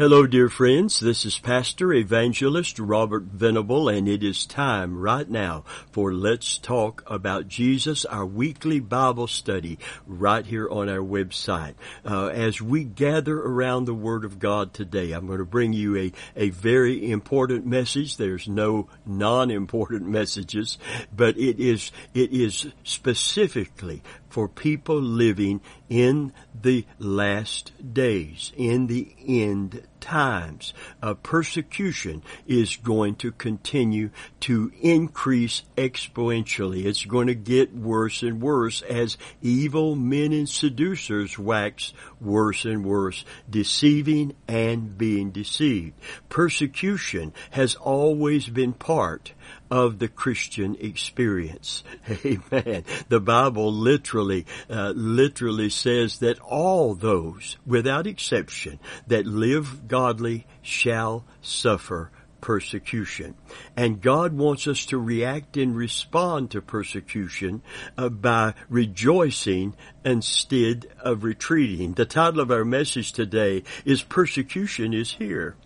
Hello, dear friends. This is Pastor Evangelist Robert Venable, and it is time right now for Let's Talk About Jesus, our weekly Bible study right here on our website. Uh, as we gather around the Word of God today, I'm going to bring you a, a very important message. There's no non-important messages, but it is, it is specifically for people living in the last days, in the end times. Uh, persecution is going to continue to increase exponentially. It's going to get worse and worse as evil men and seducers wax worse and worse, deceiving and being deceived. Persecution has always been part of the Christian experience. Amen. The Bible literally, uh, literally says that all those, without exception, that live godly shall suffer persecution. And God wants us to react and respond to persecution uh, by rejoicing instead of retreating. The title of our message today is Persecution is Here.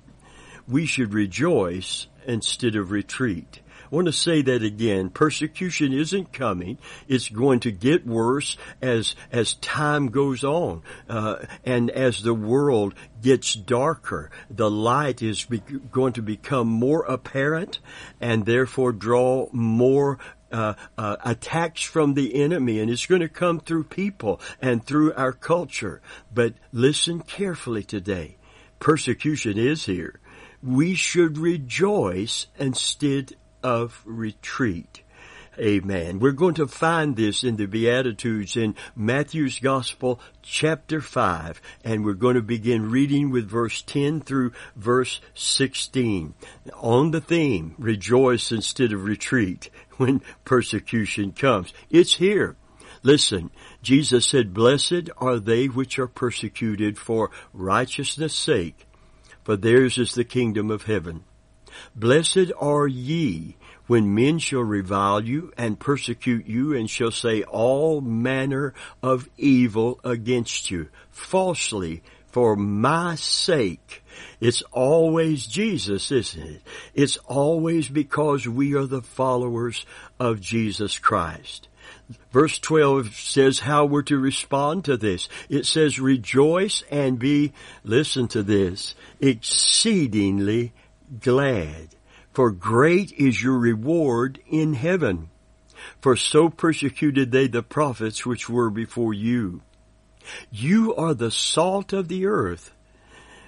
We should rejoice instead of retreat. I want to say that again. Persecution isn't coming. It's going to get worse as as time goes on, uh, and as the world gets darker. The light is be- going to become more apparent, and therefore draw more uh, uh, attacks from the enemy, and it's going to come through people and through our culture. But listen carefully today. Persecution is here. We should rejoice instead of retreat. Amen. We're going to find this in the Beatitudes in Matthew's Gospel, chapter 5, and we're going to begin reading with verse 10 through verse 16. On the theme, rejoice instead of retreat when persecution comes. It's here. Listen, Jesus said, blessed are they which are persecuted for righteousness sake, for theirs is the kingdom of heaven. Blessed are ye when men shall revile you and persecute you and shall say all manner of evil against you falsely for my sake. It's always Jesus, isn't it? It's always because we are the followers of Jesus Christ. Verse 12 says how we're to respond to this. It says rejoice and be, listen to this, exceedingly glad, for great is your reward in heaven. For so persecuted they the prophets which were before you. You are the salt of the earth.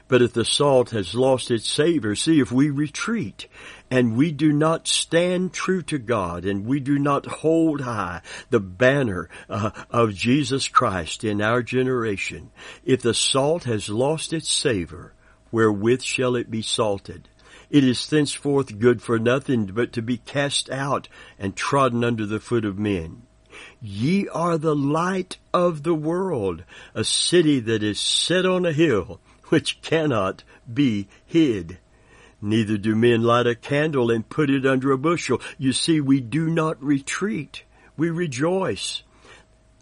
But if the salt has lost its savor, see if we retreat and we do not stand true to God and we do not hold high the banner uh, of Jesus Christ in our generation, if the salt has lost its savor, wherewith shall it be salted? It is thenceforth good for nothing but to be cast out and trodden under the foot of men. Ye are the light of the world, a city that is set on a hill, which cannot be hid. Neither do men light a candle and put it under a bushel. You see, we do not retreat. We rejoice.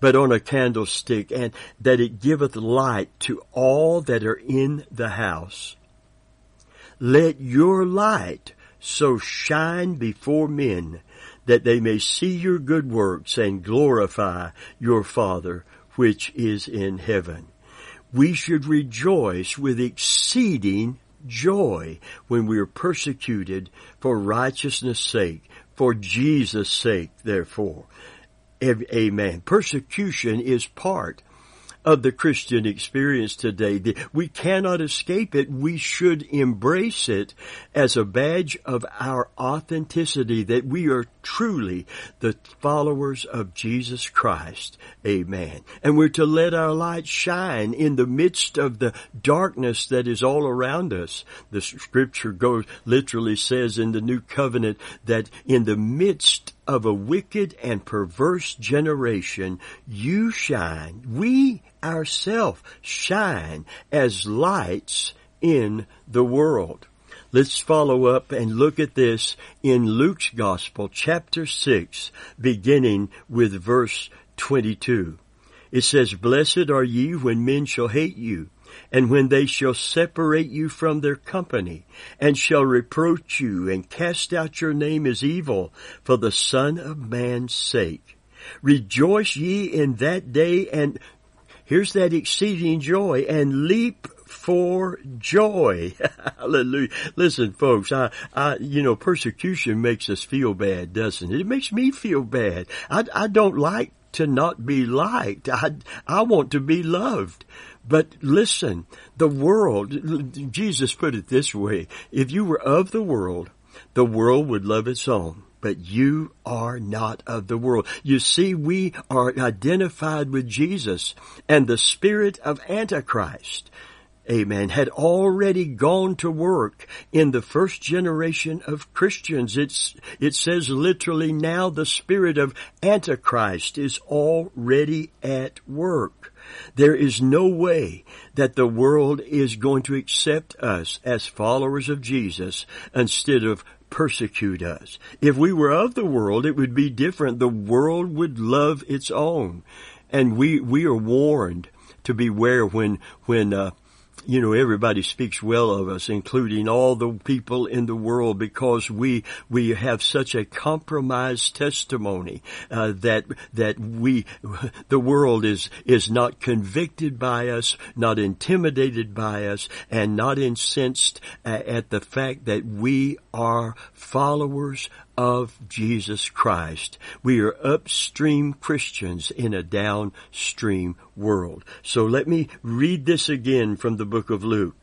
But on a candlestick, and that it giveth light to all that are in the house. Let your light so shine before men that they may see your good works and glorify your Father which is in heaven. We should rejoice with exceeding joy when we are persecuted for righteousness sake, for Jesus sake, therefore. Amen. Persecution is part of the Christian experience today. We cannot escape it. We should embrace it as a badge of our authenticity that we are truly the followers of Jesus Christ. Amen. And we're to let our light shine in the midst of the darkness that is all around us. The scripture goes, literally says in the new covenant that in the midst of a wicked and perverse generation, you shine, we ourselves shine as lights in the world. Let's follow up and look at this in Luke's Gospel, chapter 6, beginning with verse 22. It says, Blessed are ye when men shall hate you And when they shall separate you from their company, and shall reproach you, and cast out your name as evil, for the Son of Man's sake. Rejoice ye in that day, and here's that exceeding joy, and leap for joy. Hallelujah. Listen, folks, I, I, you know, persecution makes us feel bad, doesn't it? It makes me feel bad. I, I don't like to not be liked. I, I want to be loved. But listen, the world, Jesus put it this way, if you were of the world, the world would love its own but you are not of the world. You see, we are identified with Jesus and the spirit of Antichrist amen, had already gone to work in the first generation of Christians. It's, it says literally now the spirit of Antichrist is already at work. There is no way that the world is going to accept us as followers of Jesus instead of persecute us. If we were of the world, it would be different. The world would love its own. And we, we are warned to beware when, when, uh, you know, everybody speaks well of us, including all the people in the world, because we we have such a compromised testimony uh, that that we the world is is not convicted by us, not intimidated by us, and not incensed at the fact that we are followers of Jesus Christ. We are upstream Christians in a downstream world. So let me read this again from the book of Luke.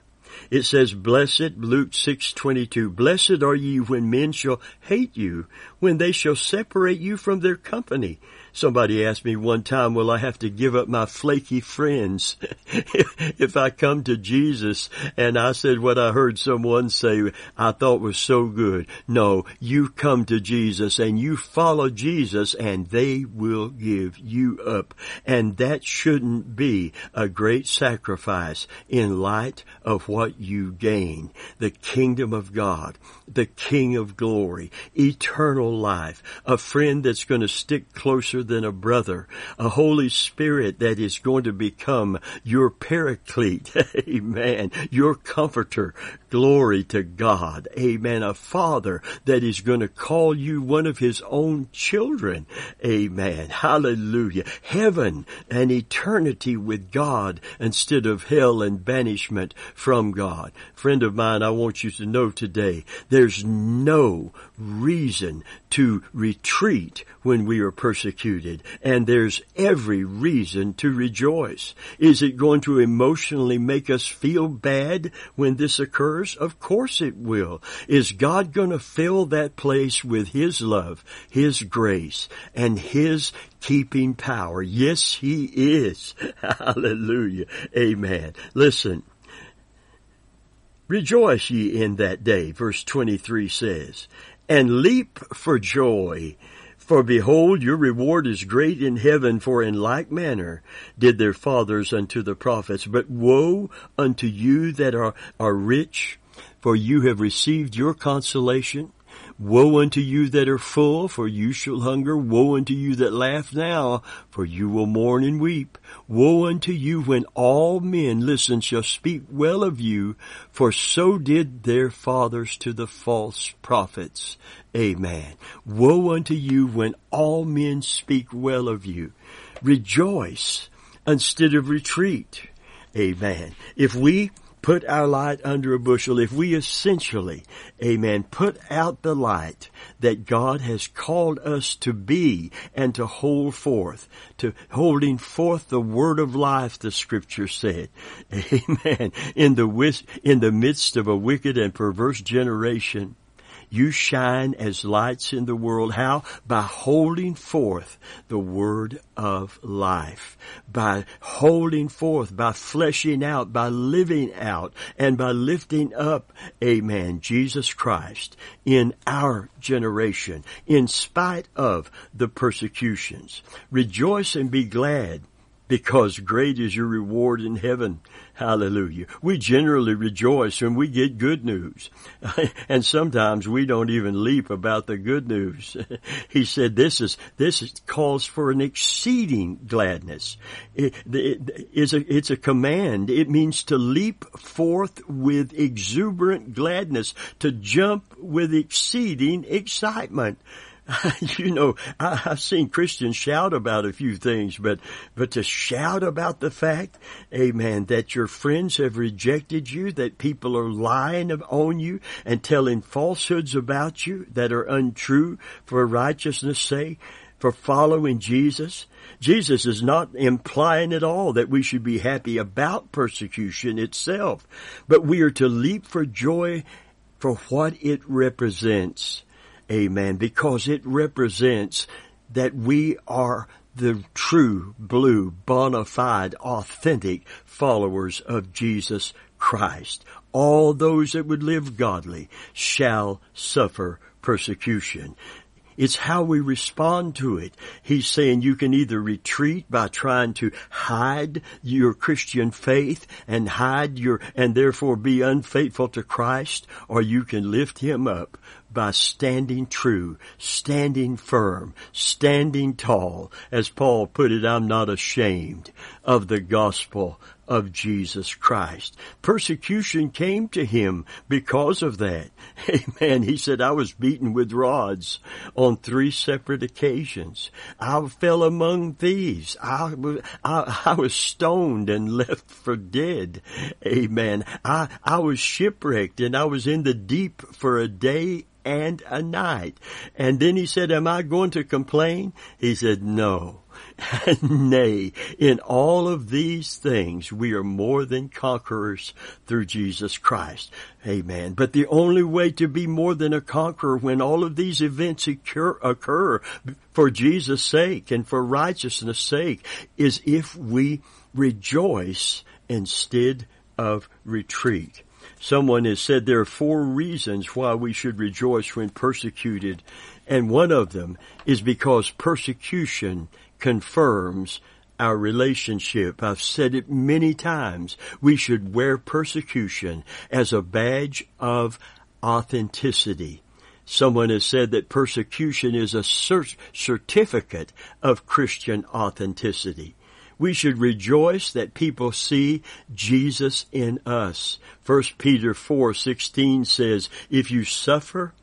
It says, Blessed, Luke 6:22, Blessed are ye when men shall hate you, when they shall separate you from their company, Somebody asked me one time, will I have to give up my flaky friends if I come to Jesus? And I said what I heard someone say I thought was so good. No, you come to Jesus and you follow Jesus and they will give you up. And that shouldn't be a great sacrifice in light of what you gain. The kingdom of God, the King of glory, eternal life, a friend that's going to stick closer than a brother, a Holy Spirit that is going to become your paraclete. Amen. Your comforter. Glory to God. Amen. A father that is going to call you one of his own children. Amen. Hallelujah. Heaven and eternity with God instead of hell and banishment from God. Friend of mine, I want you to know today, there's no reason to retreat when we are persecuted, and there's every reason to rejoice. Is it going to emotionally make us feel bad when this occurs? Of course it will. Is God going to fill that place with His love, His grace, and His keeping power? Yes, He is. Hallelujah. Amen. Listen. Rejoice ye in that day, verse 23 says and leap for joy. For behold, your reward is great in heaven, for in like manner did their fathers unto the prophets. But woe unto you that are, are rich, for you have received your consolation. Woe unto you that are full, for you shall hunger. Woe unto you that laugh now, for you will mourn and weep. Woe unto you when all men, listen, shall speak well of you, for so did their fathers to the false prophets. Amen. Woe unto you when all men speak well of you. Rejoice instead of retreat. Amen. If we put our light under a bushel, if we essentially, amen, put out the light that God has called us to be and to hold forth, to holding forth the word of life, the scripture said, amen, in the, in the midst of a wicked and perverse generation, you shine as lights in the world. How? By holding forth the word of life. By holding forth, by fleshing out, by living out, and by lifting up, amen, Jesus Christ in our generation, in spite of the persecutions. Rejoice and be glad because great is your reward in heaven. Hallelujah. We generally rejoice when we get good news. and sometimes we don't even leap about the good news. he said this is, this is, calls for an exceeding gladness. It, it, it's, a, it's a command. It means to leap forth with exuberant gladness, to jump with exceeding excitement. you know, I, have seen Christians shout about a few things, but, but to shout about the fact, amen, that your friends have rejected you, that people are lying on you and telling falsehoods about you that are untrue for righteousness sake, for following Jesus. Jesus is not implying at all that we should be happy about persecution itself, but we are to leap for joy for what it represents. Amen. Because it represents that we are the true, blue, bona fide, authentic followers of Jesus Christ. All those that would live godly shall suffer persecution. It's how we respond to it. He's saying you can either retreat by trying to hide your Christian faith and hide your, and therefore be unfaithful to Christ, or you can lift Him up by standing true, standing firm, standing tall. As Paul put it, I'm not ashamed of the gospel of Jesus Christ. Persecution came to him because of that. Amen. He said, I was beaten with rods on three separate occasions. I fell among thieves. I, I, I was stoned and left for dead. Amen. I, I was shipwrecked and I was in the deep for a day and a night. And then he said, am I going to complain? He said, no. Nay, in all of these things, we are more than conquerors through Jesus Christ. Amen. But the only way to be more than a conqueror when all of these events occur, occur for Jesus' sake and for righteousness' sake is if we rejoice instead of retreat. Someone has said there are four reasons why we should rejoice when persecuted, and one of them is because persecution confirms our relationship. I've said it many times. We should wear persecution as a badge of authenticity. Someone has said that persecution is a cert- certificate of Christian authenticity. We should rejoice that people see Jesus in us. 1 Peter 4:16 says, "If you suffer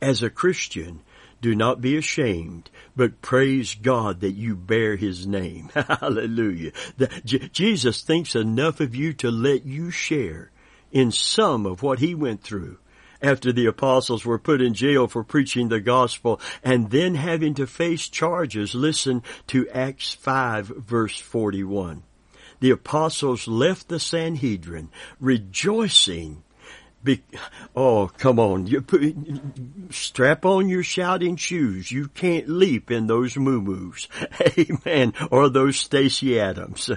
as a Christian, do not be ashamed, but praise God that you bear his name. Hallelujah. The, J- Jesus thinks enough of you to let you share in some of what he went through after the apostles were put in jail for preaching the gospel and then having to face charges. Listen to Acts 5 verse 41. The apostles left the Sanhedrin rejoicing be, oh, come on. You strap on your shouting shoes. You can't leap in those moo-moos. Amen. Or those Stacy Adams.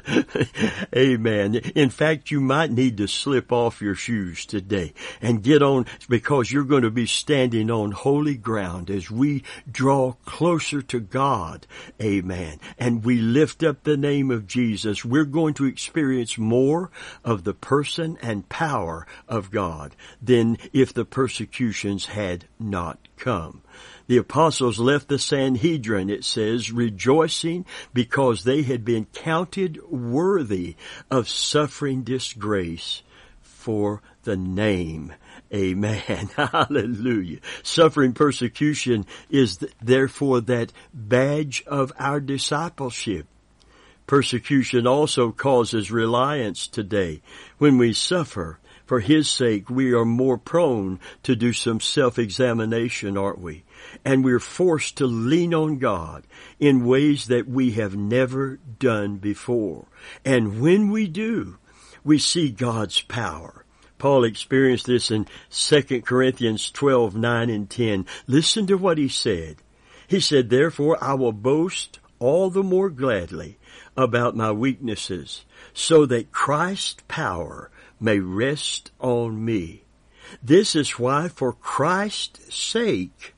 Amen. In fact, you might need to slip off your shoes today and get on because you're going to be standing on holy ground as we draw closer to God. Amen. And we lift up the name of Jesus. We're going to experience more of the person and power of God than if the persecutions had not come. The apostles left the Sanhedrin, it says, rejoicing because they had been counted worthy of suffering disgrace for the name. Amen. Hallelujah. Suffering persecution is therefore that badge of our discipleship. Persecution also causes reliance today. When we suffer, for His sake, we are more prone to do some self-examination, aren't we? And we're forced to lean on God in ways that we have never done before. And when we do, we see God's power. Paul experienced this in 2 Corinthians 12, 9 and 10. Listen to what he said. He said, therefore I will boast all the more gladly about my weaknesses so that Christ's power may rest on me. This is why for Christ's sake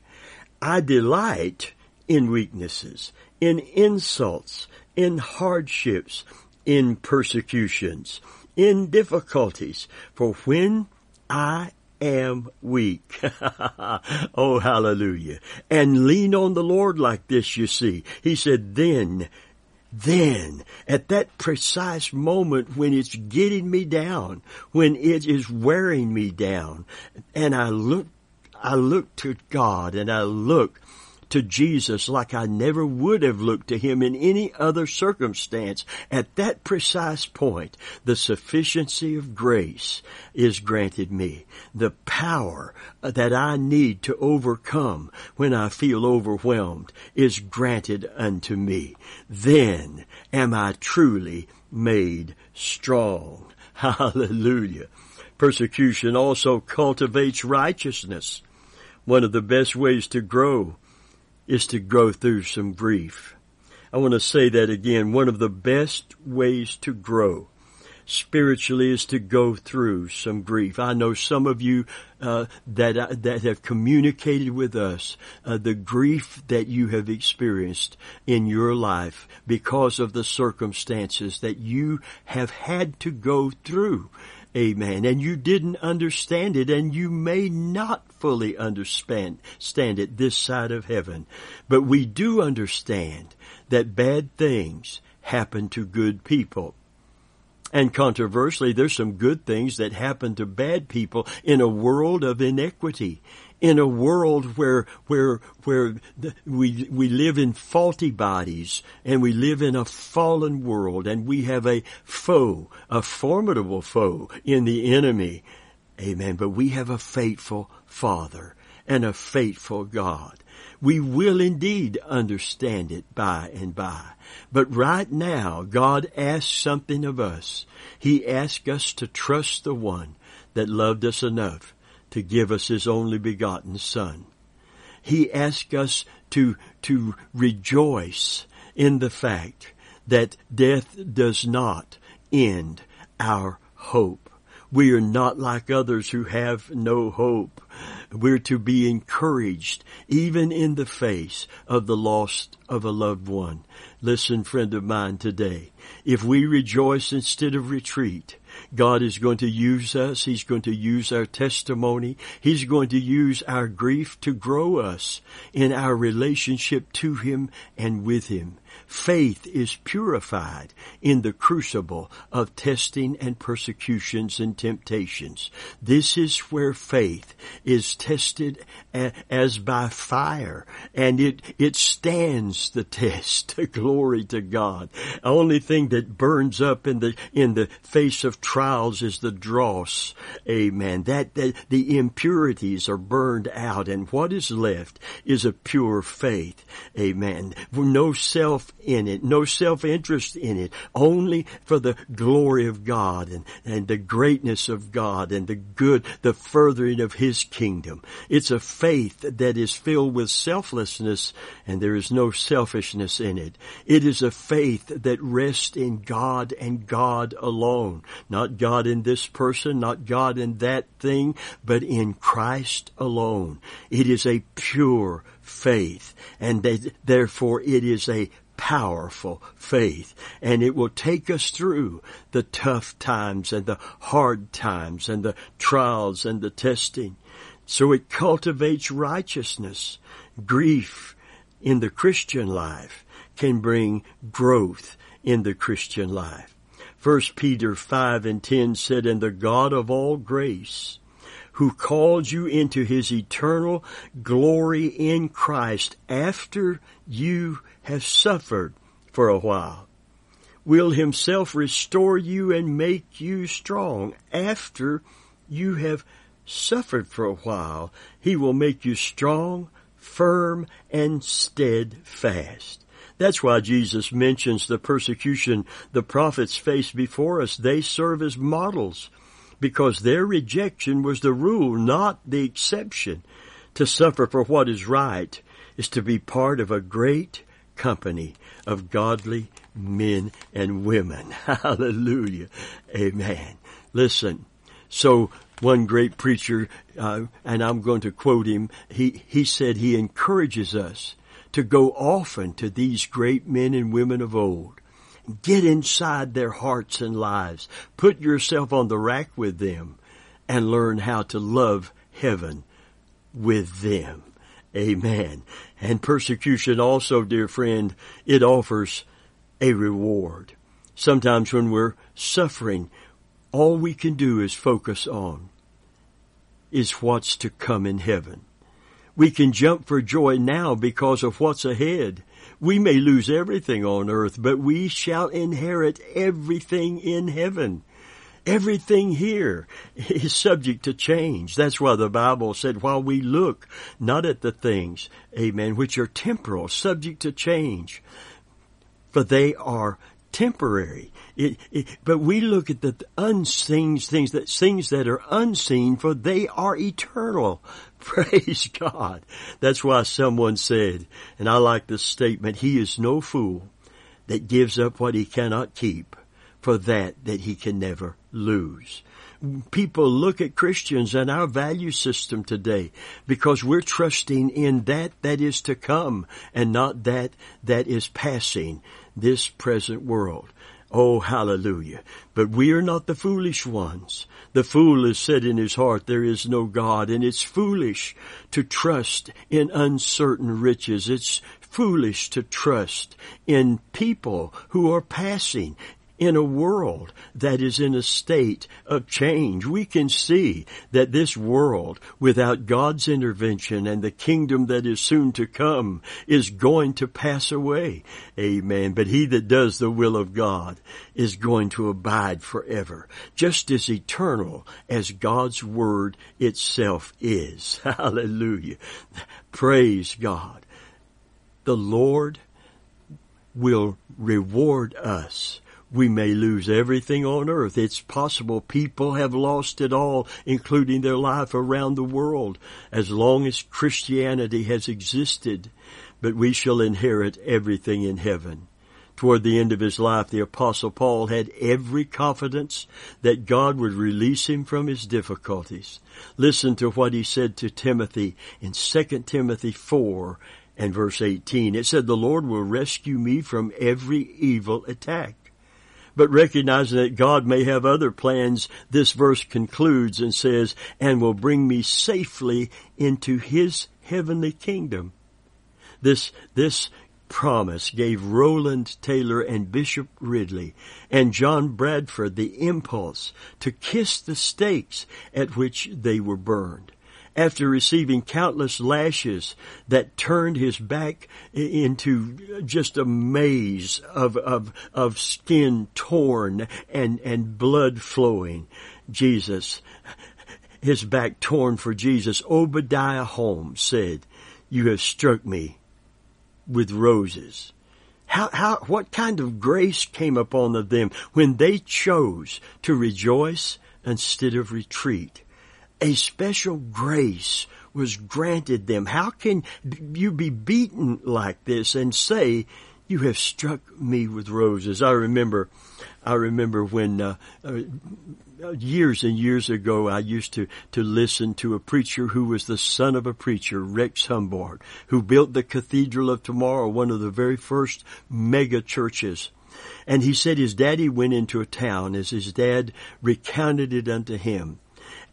I delight in weaknesses, in insults, in hardships, in persecutions, in difficulties. For when I am weak. oh, hallelujah. And lean on the Lord like this, you see. He said, then, then, at that precise moment when it's getting me down, when it is wearing me down, and I look, I look to God and I look to Jesus like I never would have looked to him in any other circumstance. At that precise point, the sufficiency of grace is granted me. The power that I need to overcome when I feel overwhelmed is granted unto me. Then am I truly made strong. Hallelujah. Persecution also cultivates righteousness. One of the best ways to grow is to grow through some grief. I want to say that again. One of the best ways to grow spiritually is to go through some grief. I know some of you uh, that uh, that have communicated with us uh, the grief that you have experienced in your life because of the circumstances that you have had to go through. Amen. And you didn't understand it and you may not fully understand stand it this side of heaven. But we do understand that bad things happen to good people. And controversially, there's some good things that happen to bad people in a world of inequity in a world where where where we we live in faulty bodies and we live in a fallen world and we have a foe, a formidable foe in the enemy. Amen. But we have a faithful Father and a faithful God. We will indeed understand it by and by. But right now, God asks something of us. He asks us to trust the one that loved us enough to give us His only begotten Son. He asks us to, to rejoice in the fact that death does not end our hope. We are not like others who have no hope. We're to be encouraged even in the face of the loss of a loved one. Listen, friend of mine, today. If we rejoice instead of retreat, God is going to use us. He's going to use our testimony. He's going to use our grief to grow us in our relationship to Him and with Him. Faith is purified in the crucible of testing and persecutions and temptations. This is where faith is tested as by fire and it, it stands the test. Glory to God. Only thing that burns up in the, in the face of trials is the dross. Amen. That, that the impurities are burned out and what is left is a pure faith. Amen. No self in it, no self-interest in it, only for the glory of God and, and the greatness of God and the good, the furthering of His kingdom. It's a faith that is filled with selflessness and there is no selfishness in it. It is a faith that rests in God and God alone. Not God in this person, not God in that thing, but in Christ alone. It is a pure faith and therefore it is a powerful faith and it will take us through the tough times and the hard times and the trials and the testing. So it cultivates righteousness. Grief in the Christian life can bring growth in the Christian life. First Peter 5 and 10 said, And the God of all grace, who called you into his eternal glory in Christ after you have suffered for a while, will himself restore you and make you strong. After you have suffered for a while, he will make you strong, firm, and steadfast. That's why Jesus mentions the persecution the prophets faced before us. They serve as models because their rejection was the rule, not the exception. To suffer for what is right is to be part of a great company of godly men and women. Hallelujah. Amen. Listen. So one great preacher, uh, and I'm going to quote him, he, he said he encourages us to go often to these great men and women of old Get inside their hearts and lives. Put yourself on the rack with them and learn how to love heaven with them. Amen. And persecution also, dear friend, it offers a reward. Sometimes when we're suffering, all we can do is focus on is what's to come in heaven. We can jump for joy now because of what's ahead. We may lose everything on earth, but we shall inherit everything in heaven. Everything here is subject to change. That's why the Bible said, while we look not at the things, amen, which are temporal, subject to change, for they are temporary. It, it, but we look at the unseen things that things that are unseen, for they are eternal. Praise God. That's why someone said, and I like this statement, he is no fool that gives up what he cannot keep for that that he can never lose. People look at Christians and our value system today because we're trusting in that that is to come and not that that is passing this present world. Oh, hallelujah. But we are not the foolish ones. The fool has said in his heart, there is no God, and it's foolish to trust in uncertain riches. It's foolish to trust in people who are passing in a world that is in a state of change. We can see that this world, without God's intervention and the kingdom that is soon to come, is going to pass away. Amen. But he that does the will of God is going to abide forever, just as eternal as God's word itself is. Hallelujah. Praise God. The Lord will reward us we may lose everything on earth. It's possible people have lost it all, including their life around the world, as long as Christianity has existed. But we shall inherit everything in heaven. Toward the end of his life, the apostle Paul had every confidence that God would release him from his difficulties. Listen to what he said to Timothy in 2 Timothy 4 and verse 18. It said, the Lord will rescue me from every evil attack but recognizing that God may have other plans, this verse concludes and says, and will bring me safely into his heavenly kingdom. This, this promise gave Rowland Taylor and Bishop Ridley and John Bradford the impulse to kiss the stakes at which they were burned after receiving countless lashes that turned his back into just a maze of, of, of skin torn and, and blood flowing. Jesus, his back torn for Jesus, Obadiah Holmes said, you have struck me with roses. How, how, what kind of grace came upon them when they chose to rejoice instead of retreat? A special grace was granted them. How can you be beaten like this and say, you have struck me with roses? I remember, I remember when, uh, uh, years and years ago, I used to, to listen to a preacher who was the son of a preacher, Rex Humbard, who built the Cathedral of Tomorrow, one of the very first mega churches. And he said his daddy went into a town as his dad recounted it unto him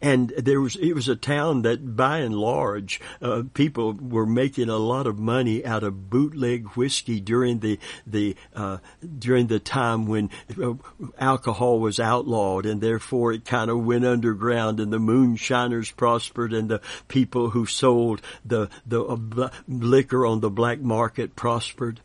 and there was it was a town that by and large uh, people were making a lot of money out of bootleg whiskey during the the uh, during the time when uh, alcohol was outlawed. And therefore it kind of went underground and the moonshiners prospered and the people who sold the the uh, liquor on the black market prospered.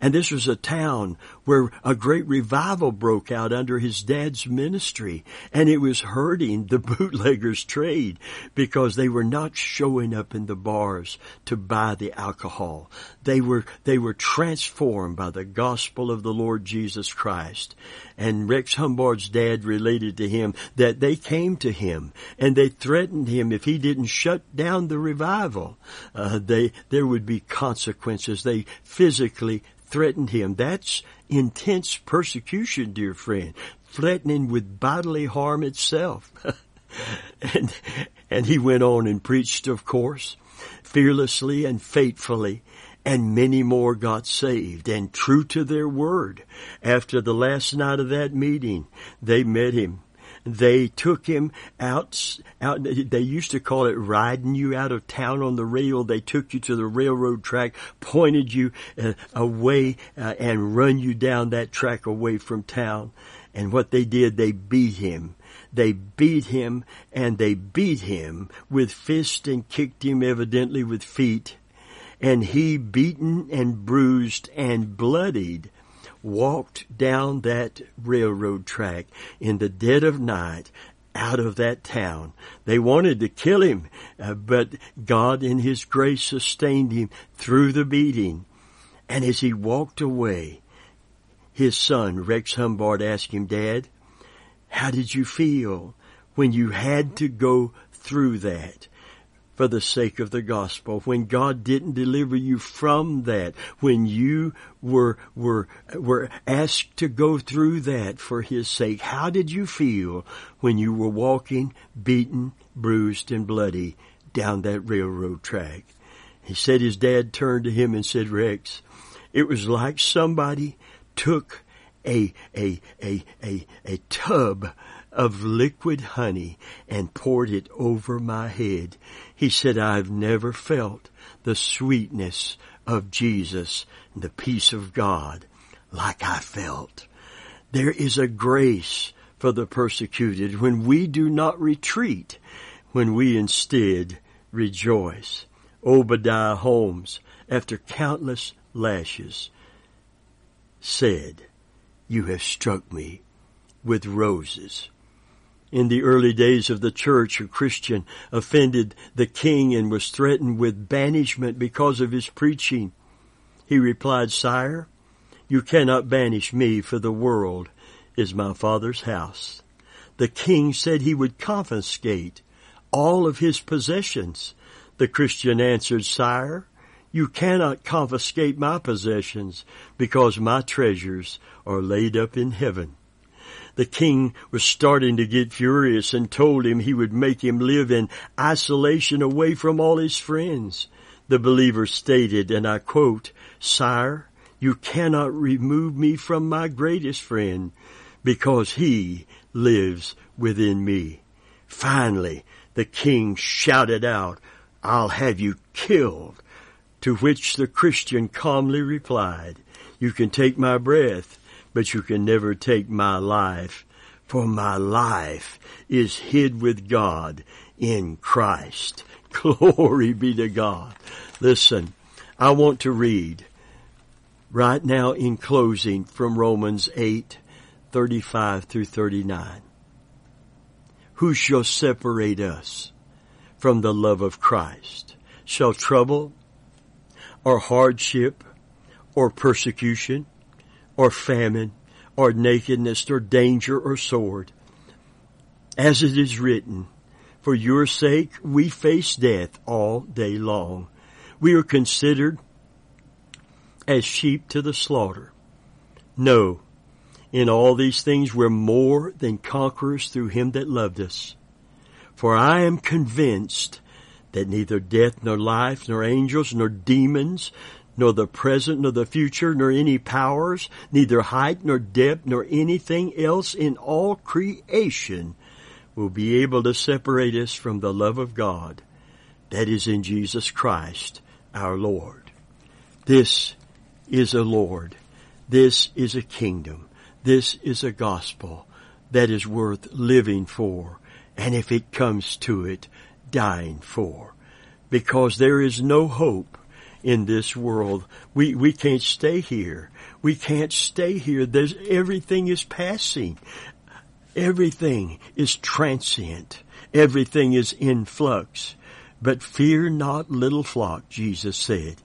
And this was a town where a great revival broke out under his dad's ministry. And it was hurting the bootleggers trade because they were not showing up in the bars to buy the alcohol. They were, they were transformed by the gospel of the Lord Jesus Christ. And Rex Humbard's dad related to him that they came to him and they threatened him if he didn't shut down the revival, uh, they, there would be consequences. They physically threatened him. That's intense persecution, dear friend, threatening with bodily harm itself. and, and he went on and preached, of course, fearlessly and faithfully. and many more got saved and true to their word. After the last night of that meeting, they met him. They took him out, out, they used to call it riding you out of town on the rail. They took you to the railroad track, pointed you uh, away, uh, and run you down that track away from town. And what they did, they beat him. They beat him and they beat him with fists and kicked him evidently with feet and he beaten and bruised and bloodied walked down that railroad track in the dead of night out of that town. They wanted to kill him, uh, but God in his grace sustained him through the beating. And as he walked away, his son, Rex Humbard, asked him, Dad, how did you feel when you had to go through that? For the sake of the gospel, when God didn't deliver you from that, when you were, were, were asked to go through that for His sake, how did you feel when you were walking beaten, bruised, and bloody down that railroad track? He said his dad turned to him and said, Rex, it was like somebody took a, a, a, a, a tub of liquid honey and poured it over my head. He said, I've never felt the sweetness of Jesus and the peace of God like I felt. There is a grace for the persecuted when we do not retreat, when we instead rejoice. Obadiah Holmes, after countless lashes, said, You have struck me with roses. In the early days of the church, a Christian offended the king and was threatened with banishment because of his preaching. He replied, Sire, you cannot banish me, for the world is my father's house. The king said he would confiscate all of his possessions. The Christian answered, Sire, you cannot confiscate my possessions because my treasures are laid up in heaven. The king was starting to get furious and told him he would make him live in isolation away from all his friends. The believer stated, and I quote, Sire, you cannot remove me from my greatest friend because he lives within me. Finally, the king shouted out, I'll have you killed. To which the Christian calmly replied, You can take my breath, but you can never take my life, for my life is hid with God in Christ. Glory be to God. Listen, I want to read right now in closing from Romans 8, 35 through 39. Who shall separate us from the love of Christ? Shall trouble or hardship or persecution or famine, or nakedness, or danger, or sword. As it is written, for your sake we face death all day long. We are considered as sheep to the slaughter. No, in all these things we're more than conquerors through him that loved us. For I am convinced that neither death nor life nor angels nor demons nor the present, nor the future, nor any powers, neither height nor depth, nor anything else in all creation will be able to separate us from the love of God that is in Jesus Christ our Lord. This is a Lord. This is a kingdom. This is a gospel that is worth living for. And if it comes to it, dying for. Because there is no hope in this world. We, we can't stay here. We can't stay here. There's, everything is passing. Everything is transient. Everything is in flux. But fear not little flock, Jesus said.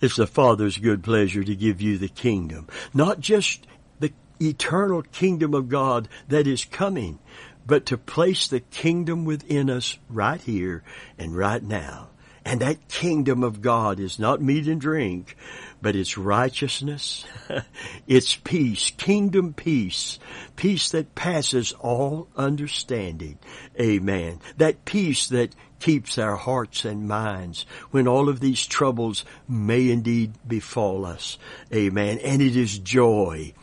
It's the Father's good pleasure to give you the kingdom. Not just the eternal kingdom of God that is coming, but to place the kingdom within us right here and right now. And that kingdom of God is not meat and drink, but it's righteousness, it's peace, kingdom peace, peace that passes all understanding. Amen. That peace that keeps our hearts and minds when all of these troubles may indeed befall us. Amen. And it is joy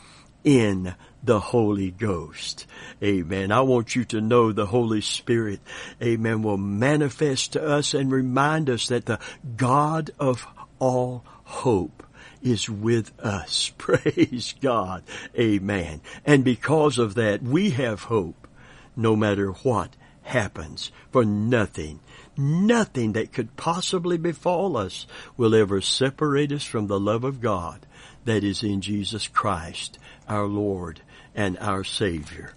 in the Holy Ghost. Amen. I want you to know the Holy Spirit, amen, will manifest to us and remind us that the God of all hope is with us. Praise God. Amen. And because of that, we have hope no matter what happens for nothing. Nothing that could possibly befall us will ever separate us from the love of God that is in Jesus Christ, our Lord and our Savior.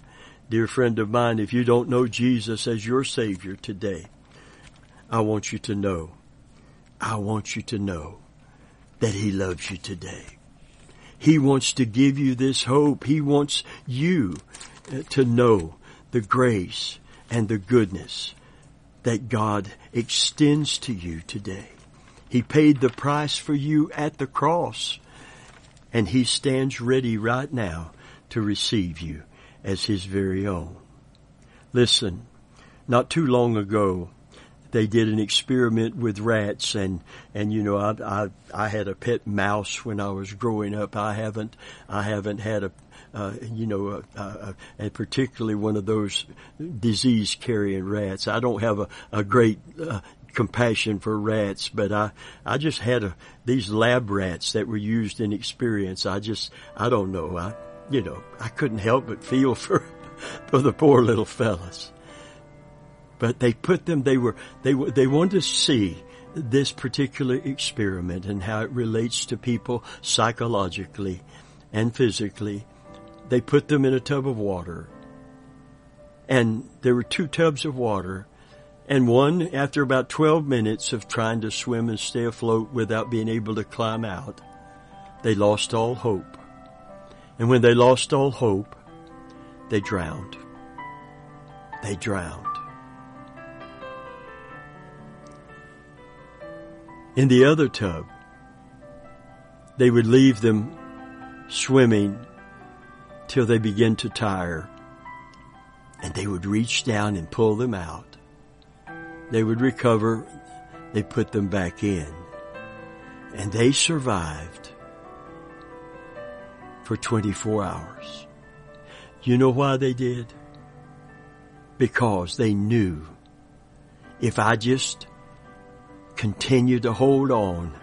Dear friend of mine, if you don't know Jesus as your Savior today, I want you to know, I want you to know that He loves you today. He wants to give you this hope. He wants you uh, to know the grace and the goodness that God extends to you today. He paid the price for you at the cross and He stands ready right now to receive you as His very own. Listen, not too long ago, they did an experiment with rats and and you know I, I I had a pet mouse when I was growing up. I haven't I haven't had a uh, you know, and particularly one of those disease carrying rats. I don't have a, a great uh, compassion for rats, but I, I just had a, these lab rats that were used in experience. I just, I don't know. I, you know, I couldn't help but feel for, for the poor little fellas. But they put them, they were, they were, they wanted to see this particular experiment and how it relates to people psychologically and physically. They put them in a tub of water. And there were two tubs of water. And one, after about 12 minutes of trying to swim and stay afloat without being able to climb out, they lost all hope. And when they lost all hope, they drowned. They drowned. In the other tub, they would leave them swimming till they begin to tire. And they would reach down and pull them out. They would recover. They put them back in. And they survived for 24 hours. You know why they did? Because they knew if I just continue to hold on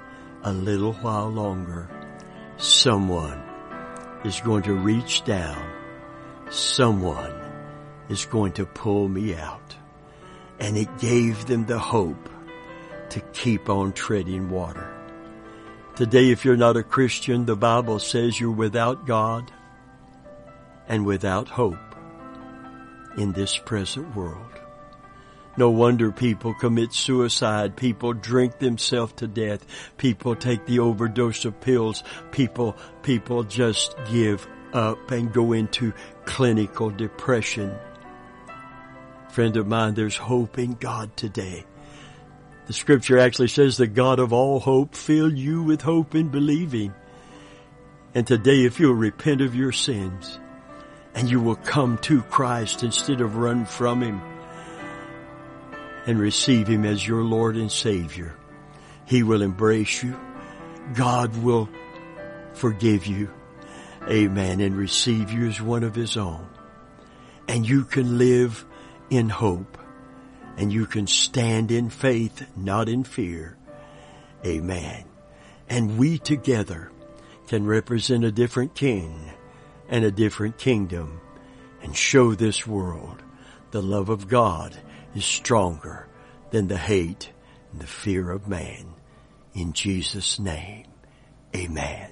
a little while longer, someone is going to reach down. Someone is going to pull me out. And it gave them the hope to keep on treading water. Today, if you're not a Christian, the Bible says you're without God and without hope in this present world. No wonder people commit suicide. People drink themselves to death. People take the overdose of pills. People, people just give up and go into clinical depression. Friend of mine, there's hope in God today. The scripture actually says the God of all hope fill you with hope in believing. And today, if you'll repent of your sins and you will come to Christ instead of run from Him, and receive Him as your Lord and Savior. He will embrace you. God will forgive you. Amen. And receive you as one of His own. And you can live in hope. And you can stand in faith, not in fear. Amen. And we together can represent a different king and a different kingdom and show this world the love of God is stronger than the hate and the fear of man. In Jesus' name, amen.